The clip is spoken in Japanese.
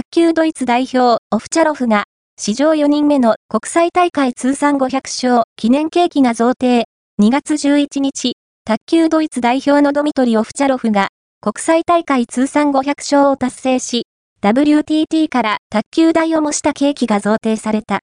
卓球ドイツ代表、オフチャロフが、史上4人目の国際大会通算500勝記念ケーキが贈呈。2月11日、卓球ドイツ代表のドミトリ・オフチャロフが、国際大会通算500勝を達成し、WTT から卓球台を模したケーキが贈呈された。